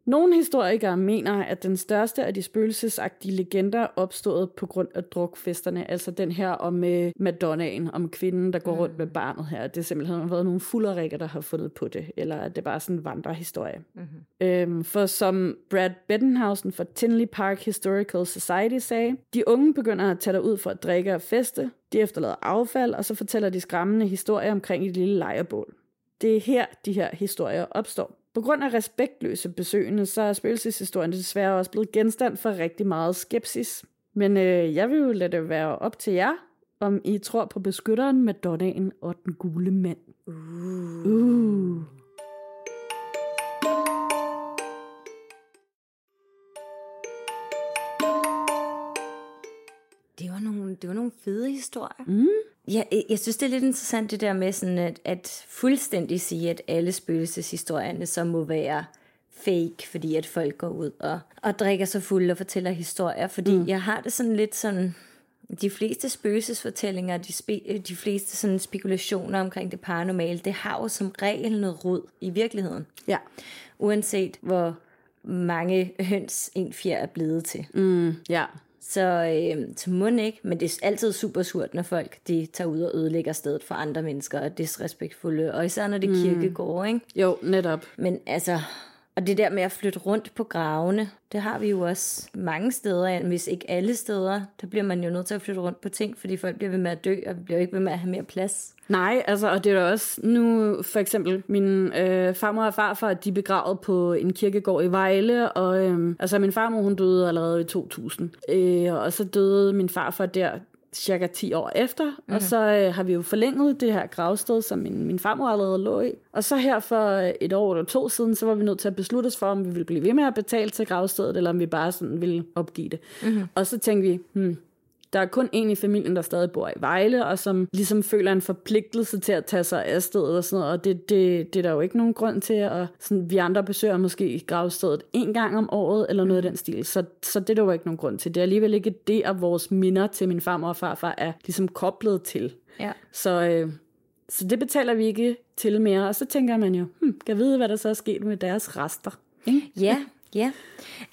Nogle historikere mener, at den største af de spøgelsesagtige legender opstod på grund af drukfesterne, altså den her om øh, Madonnaen, om kvinden, der går mm. rundt med barnet her. Det er simpelthen været nogle fulderikker, der har fundet på det, eller at det bare sådan en vandrehistorie. Mm-hmm. Øhm, for som Brad Bettenhausen fra Tinley Park Historical Society sagde, de unge begynder at tage ud for at drikke og feste, de efterlader affald, og så fortæller de skræmmende historier omkring et lille lejrebål. Det er her, de her historier opstår. På grund af respektløse besøgende, så er spøgelseshistorien desværre også blevet genstand for rigtig meget skepsis. Men øh, jeg vil jo lade det være op til jer, om I tror på beskytteren, Madonnaen og den gule mand. Uh. Uh. Det var nogle, det var nogle fede historier. Mm. Ja, jeg, jeg synes, det er lidt interessant det der med sådan at, at fuldstændig sige, at alle spøgelseshistorierne så må være fake, fordi at folk går ud og, og drikker sig fuld og fortæller historier. Fordi mm. jeg har det sådan lidt sådan, de fleste spøgelsesfortællinger, de, spe, de fleste sådan spekulationer omkring det paranormale, det har jo som regel noget rod i virkeligheden. Ja. Uanset hvor mange høns en fjer er blevet til. Mm, ja. Så, øh, så må ikke, men det er altid super surt, når folk de tager ud og ødelægger stedet for andre mennesker og er disrespektfulde, og især når det er kirkegård, ikke? Jo, netop. Men altså, og det der med at flytte rundt på gravene, det har vi jo også mange steder, hvis ikke alle steder. Der bliver man jo nødt til at flytte rundt på ting, fordi folk bliver ved med at dø, og bliver ikke ved med at have mere plads. Nej, altså, og det er da også nu, for eksempel, min øh, farmor og farfar, de er begravet på en kirkegård i Vejle, og øh, altså min farmor, hun døde allerede i 2000, øh, og så døde min farfar der cirka 10 år efter, mm. og så øh, har vi jo forlænget det her gravsted, som min, min farmor allerede lå i. Og så her for et år eller to siden, så var vi nødt til at beslutte os for, om vi ville blive ved med at betale til gravstedet, eller om vi bare sådan ville opgive det. Mm-hmm. Og så tænkte vi, hmm, der er kun en i familien, der stadig bor i Vejle, og som ligesom føler en forpligtelse til at tage sig af stedet og sådan noget, og det, det, det er der jo ikke nogen grund til, og sådan, vi andre besøger måske gravstedet en gang om året, eller noget af den stil, så, så det er der jo ikke nogen grund til. Det er alligevel ikke det, at vores minder til min farmor og farfar er ligesom koblet til. Ja. Så, øh, så det betaler vi ikke til mere, og så tænker man jo, hmm, kan vide, hvad der så er sket med deres rester. Ikke? Ja, Ja,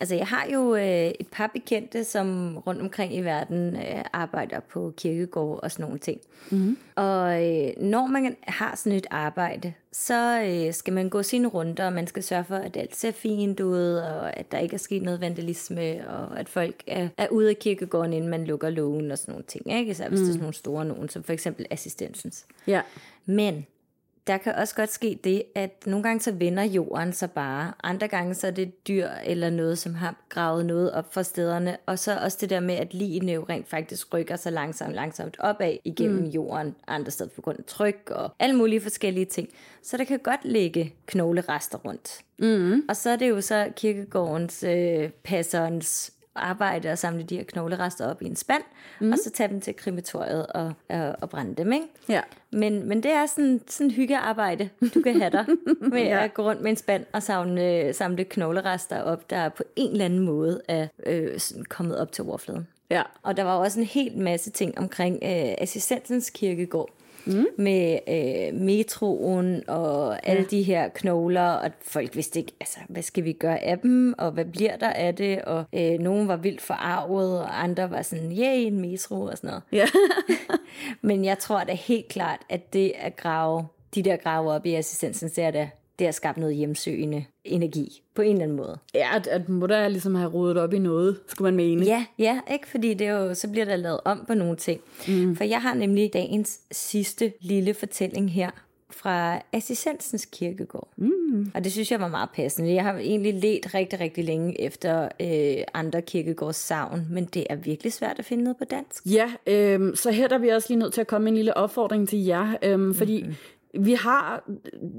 altså jeg har jo øh, et par bekendte, som rundt omkring i verden øh, arbejder på kirkegård og sådan nogle ting. Mm-hmm. Og øh, når man har sådan et arbejde, så øh, skal man gå sine runder, og man skal sørge for, at alt ser fint ud, og at der ikke er sket noget vandalisme, og at folk er, er ude af kirkegården, inden man lukker lågen og sådan nogle ting. Ikke? Så hvis mm. det er sådan nogle store nogen, som for eksempel assistensens. Ja. Men der kan også godt ske det, at nogle gange så vender jorden sig bare. Andre gange så er det dyr eller noget, som har gravet noget op fra stederne. Og så også det der med, at ligene jo rent faktisk rykker sig langsomt, langsomt opad igennem mm. jorden. Andre steder på grund af tryk og alle mulige forskellige ting. Så der kan godt ligge knoglerester rundt. Mm. Og så er det jo så kirkegårdens, øh, passerens arbejde og samle de her knoglerester op i en spand, mm. og så tage dem til krematoriet og, og, og brænde dem, ikke? Ja. Men, men det er sådan, sådan hyggearbejde, du kan have dig med ja. at gå rundt med en spand og samle, samle knoglerester op, der på en eller anden måde er øh, sådan kommet op til overfladen. Ja. Og der var også en helt masse ting omkring øh, assistensens kirkegård, mm. med øh, metroen og alle ja. de her knogler, og folk vidste ikke, altså, hvad skal vi gøre af dem, og hvad bliver der af det, og øh, nogen var vildt forarvet, og andre var sådan, ja, yeah, en metro og sådan noget. Ja. Men jeg tror da helt klart, at det at grave, de der grave op i assistensen, det er da det har skabt noget hjemsøgende energi på en eller anden måde. Ja, at, at må der ligesom have rodet op i noget, skulle man mene. Ja, ja, ikke? Fordi det jo, så bliver der lavet om på nogle ting. Mm. For jeg har nemlig dagens sidste lille fortælling her fra Assistensens Kirkegård. Mm. Og det synes jeg var meget passende. Jeg har egentlig let rigtig, rigtig længe efter øh, andre kirkegårds savn, men det er virkelig svært at finde noget på dansk. Ja, øh, så her er vi også lige nødt til at komme med en lille opfordring til jer, øh, fordi mm-hmm vi har,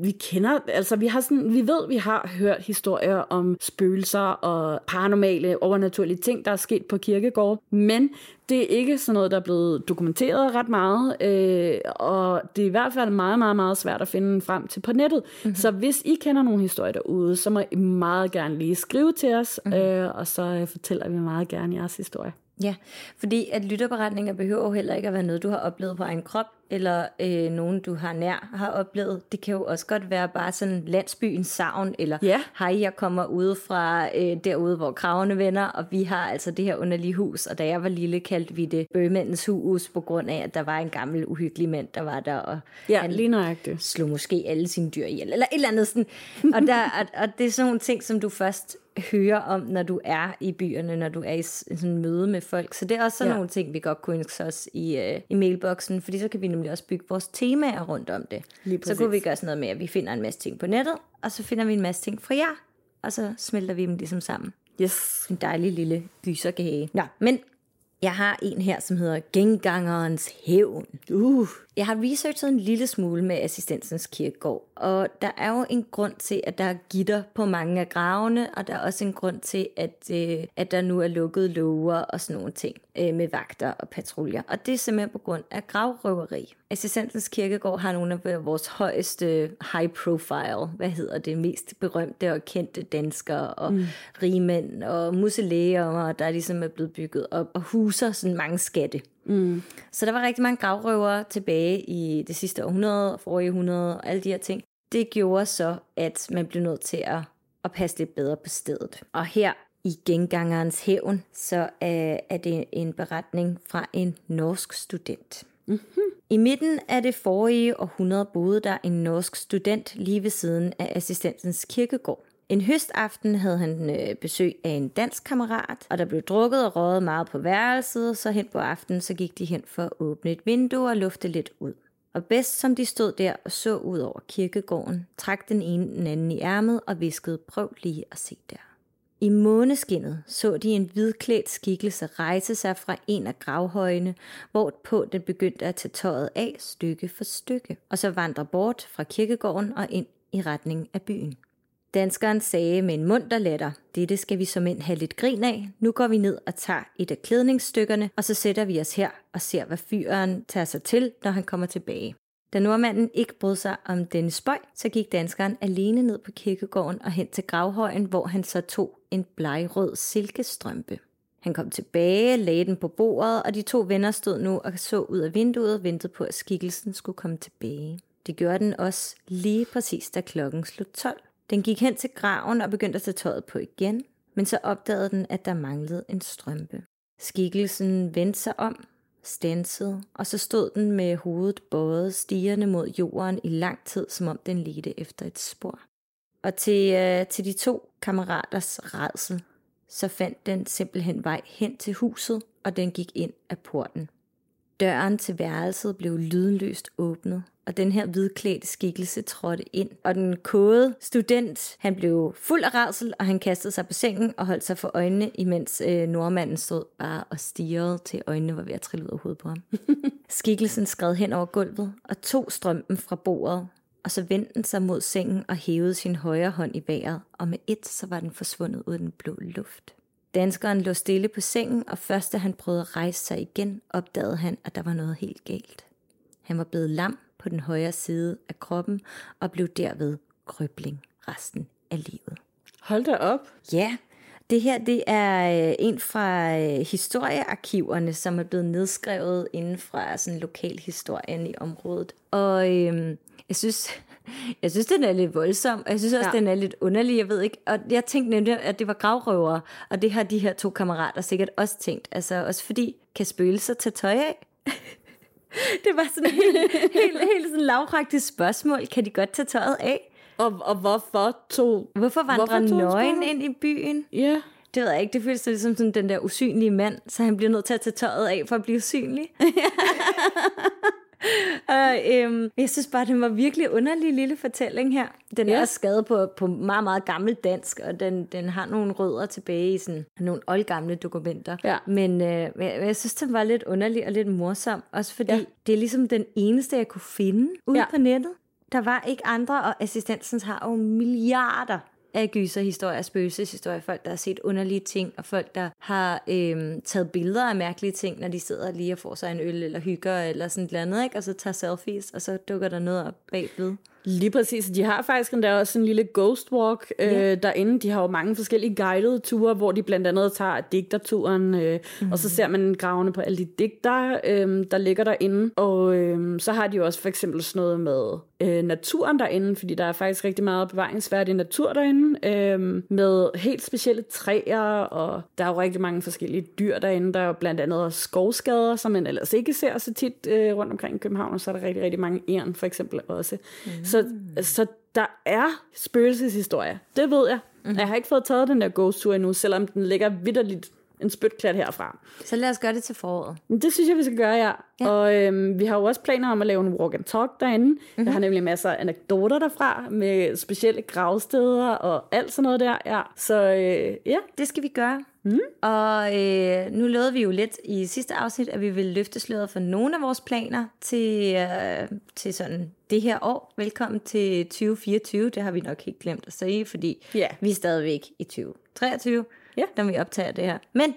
vi kender, altså vi har sådan, vi ved, vi har hørt historier om spøgelser og paranormale, overnaturlige ting, der er sket på kirkegård, men det er ikke sådan noget, der er blevet dokumenteret ret meget, øh, og det er i hvert fald meget, meget, meget svært at finde frem til på nettet. Mm-hmm. Så hvis I kender nogle historier derude, så må I meget gerne lige skrive til os, mm-hmm. øh, og så øh, fortæller vi meget gerne jeres historie. Ja, fordi at lytterberetninger behøver jo heller ikke at være noget, du har oplevet på egen krop, eller øh, nogen, du har nær har oplevet. Det kan jo også godt være bare sådan landsbyens savn, eller ja. hej, jeg kommer ude fra øh, derude, hvor kravene vender, og vi har altså det her underlige hus, og da jeg var lille, kaldte vi det bøgemændens hus, på grund af, at der var en gammel, uhyggelig mand, der var der, og ja, han lige nøjagtigt. slog måske alle sine dyr ihjel, eller et eller andet sådan. og, der, og, og det er sådan nogle ting, som du først hører om, når du er i byerne, når du er i sådan møde med folk. Så det er også sådan ja. nogle ting, vi godt kunne ønske os i, uh, i mailboksen, fordi så kan vi nemlig også bygge vores temaer rundt om det. Så kunne vi gøre sådan noget med, at vi finder en masse ting på nettet, og så finder vi en masse ting fra jer, og så smelter vi dem ligesom sammen. Yes. En dejlig lille gyserkage. Nå, men jeg har en her, som hedder Gengangerens Hævn. Uh. Jeg har researchet en lille smule med assistensens kirkegård, og der er jo en grund til, at der er gitter på mange af gravene, og der er også en grund til, at, øh, at der nu er lukket lover og sådan nogle ting øh, med vagter og patruljer. Og det er simpelthen på grund af gravrøveri. Assistensens kirkegård har nogle af vores højeste high profile, hvad hedder det, mest berømte og kendte danskere og mm. rigmænd og muselæer, der ligesom er blevet bygget op og huser sådan mange skatte. Mm. Så der var rigtig mange gravrøvere tilbage i det sidste århundrede, forrige århundrede og alle de her ting. Det gjorde så, at man blev nødt til at, og passe lidt bedre på stedet. Og her i Gengangerens hævn, så er, er det en beretning fra en norsk student. Mm-hmm. I midten af det forrige århundrede boede der en norsk student lige ved siden af assistentens kirkegård. En høstaften havde han øh, besøg af en dansk kammerat, og der blev drukket og røget meget på værelset, så hen på aftenen så gik de hen for at åbne et vindue og lufte lidt ud. Og bedst som de stod der og så ud over kirkegården, trak den ene den anden i ærmet og viskede, prøv lige at se der. I måneskinnet så de en hvidklædt skikkelse rejse sig fra en af gravhøjene, hvorpå den begyndte at tage tøjet af stykke for stykke, og så vandre bort fra kirkegården og ind i retning af byen. Danskeren sagde med en munter latter, dette skal vi som ind have lidt grin af. Nu går vi ned og tager et af klædningsstykkerne, og så sætter vi os her og ser, hvad fyren tager sig til, når han kommer tilbage. Da nordmanden ikke brød sig om denne spøj, så gik danskeren alene ned på kirkegården og hen til gravhøjen, hvor han så tog en blegrød silkestrømpe. Han kom tilbage, lagde den på bordet, og de to venner stod nu og så ud af vinduet og ventede på, at skikkelsen skulle komme tilbage. Det gjorde den også lige præcis, da klokken slog 12. Den gik hen til graven og begyndte at tage tøjet på igen, men så opdagede den, at der manglede en strømpe. Skikkelsen vendte sig om, stansede, og så stod den med hovedet bøjet stigende mod jorden i lang tid, som om den ledte efter et spor. Og til, øh, til de to kammeraters redsel, så fandt den simpelthen vej hen til huset, og den gik ind af porten. Døren til værelset blev lydløst åbnet, og den her hvidklædte skikkelse trådte ind. Og den kode student, han blev fuld af rædsel, og han kastede sig på sengen og holdt sig for øjnene, imens øh, nordmanden stod bare og stirrede til øjnene var ved at trille ud af hovedet på ham. Skikkelsen skred hen over gulvet og tog strømpen fra bordet, og så vendte den sig mod sengen og hævede sin højre hånd i vejret, og med et så var den forsvundet ud af den blå luft. Danskeren lå stille på sengen, og først da han prøvede at rejse sig igen, opdagede han, at der var noget helt galt. Han var blevet lam på den højre side af kroppen og blev derved krøbling resten af livet. Hold da op. Ja, det her det er øh, en fra øh, historiearkiverne, som er blevet nedskrevet inden fra sådan lokalhistorien i området. Og øhm, jeg synes, jeg synes, den er lidt voldsom, og jeg synes også, ja. den er lidt underlig, jeg ved ikke. Og jeg tænkte nemlig, at det var gravrøvere, og det har de her to kammerater sikkert også tænkt. Altså også fordi, kan spøgelser tage tøj af? det var sådan et helt, helt, helt sådan lavpraktisk spørgsmål. Kan de godt tage tøjet af? Og, og hvorfor to... Hvorfor vandrer nøgen ind i byen? Ja. Yeah. Det ved jeg ikke. Det føles ligesom sådan den der usynlige mand, så han bliver nødt til at tage tøjet af for at blive usynlig. og, øhm, jeg synes bare, det var virkelig underlig lille fortælling her. Den er også skrevet på, på meget, meget gammel dansk, og den, den har nogle rødder tilbage i sådan, nogle oldgamle dokumenter. Ja. Men øh, jeg, jeg synes, den var lidt underlig og lidt morsom, også fordi ja. det er ligesom den eneste, jeg kunne finde ude ja. på nettet. Der var ikke andre, og assistensens har jo milliarder af gyserhistorier, spøgelseshistorier, folk, der har set underlige ting, og folk, der har øhm, taget billeder af mærkelige ting, når de sidder lige og får sig en øl eller hygger eller sådan noget andet, ikke? og så tager selfies, og så dukker der noget op bagved. Lige præcis. De har faktisk endda også en lille ghost walk øh, yeah. derinde. De har jo mange forskellige guidede ture, hvor de blandt andet tager digterturen, øh, mm-hmm. og så ser man gravene på alle de digter, øh, der ligger derinde. Og øh, så har de jo også for eksempel sådan noget med øh, naturen derinde, fordi der er faktisk rigtig meget bevaringsværdig natur derinde, øh, med helt specielle træer, og der er jo rigtig mange forskellige dyr derinde. Der er jo blandt andet skovskader, som man ellers ikke ser så tit øh, rundt omkring i København, og så er der rigtig, rigtig mange æren for eksempel også. Mm. Så, så der er spøgelseshistorie. Det ved jeg. Mm-hmm. Jeg har ikke fået taget den der ghost tour endnu, selvom den ligger vidderligt en spytklat herfra. Så lad os gøre det til foråret. Det synes jeg, vi skal gøre, ja. ja. Og øhm, vi har jo også planer om at lave en walk and talk derinde. Mm-hmm. Jeg har nemlig masser af anekdoter derfra, med specielle gravsteder og alt sådan noget der. Ja. Så øh, ja. Det skal vi gøre. Mm. Og øh, nu lovede vi jo lidt i sidste afsnit, at vi vil løfte sløret for nogle af vores planer til, øh, til sådan det her år. Velkommen til 2024. Det har vi nok helt glemt at sige, fordi yeah. vi er stadigvæk i 2023, yeah. når vi optager det her. Men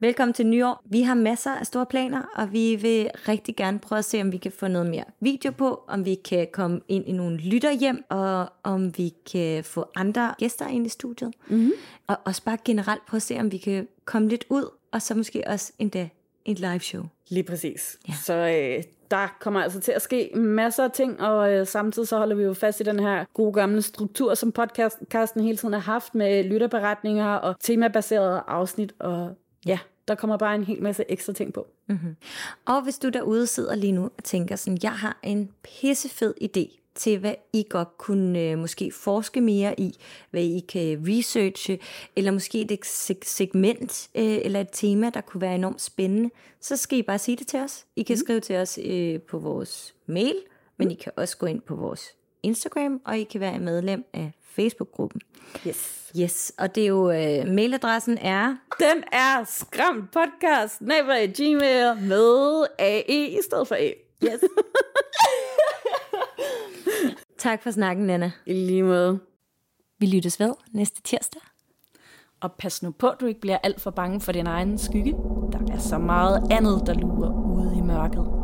Velkommen til nyår. Vi har masser af store planer, og vi vil rigtig gerne prøve at se, om vi kan få noget mere video på, om vi kan komme ind i nogle lytter hjem, og om vi kan få andre gæster ind i studiet. Mm-hmm. Og også bare generelt prøve at se, om vi kan komme lidt ud, og så måske også endda et live show. Lige præcis. Ja. Så øh, der kommer altså til at ske masser af ting, og øh, samtidig så holder vi jo fast i den her gode gamle struktur, som podcasten hele tiden har haft med lytterberetninger og temabaserede afsnit, og ja, der kommer bare en hel masse ekstra ting på. Mm-hmm. Og hvis du derude sidder lige nu og tænker sådan, jeg har en pissefed idé til, hvad I godt kunne øh, måske forske mere i, hvad I kan researche, eller måske et segment øh, eller et tema, der kunne være enormt spændende, så skal I bare sige det til os. I kan mm. skrive til os øh, på vores mail, men mm. I kan også gå ind på vores Instagram, og I kan være medlem af Facebook-gruppen. Yes. Yes, og det er jo, øh, mailadressen er... Den er skræmt podcast, gmail med AE i stedet for A. Yes. tak for snakken, Nana. I lige måde. Vi lyttes ved næste tirsdag. Og pas nu på, at du ikke bliver alt for bange for din egen skygge. Der er så meget andet, der lurer ude i mørket.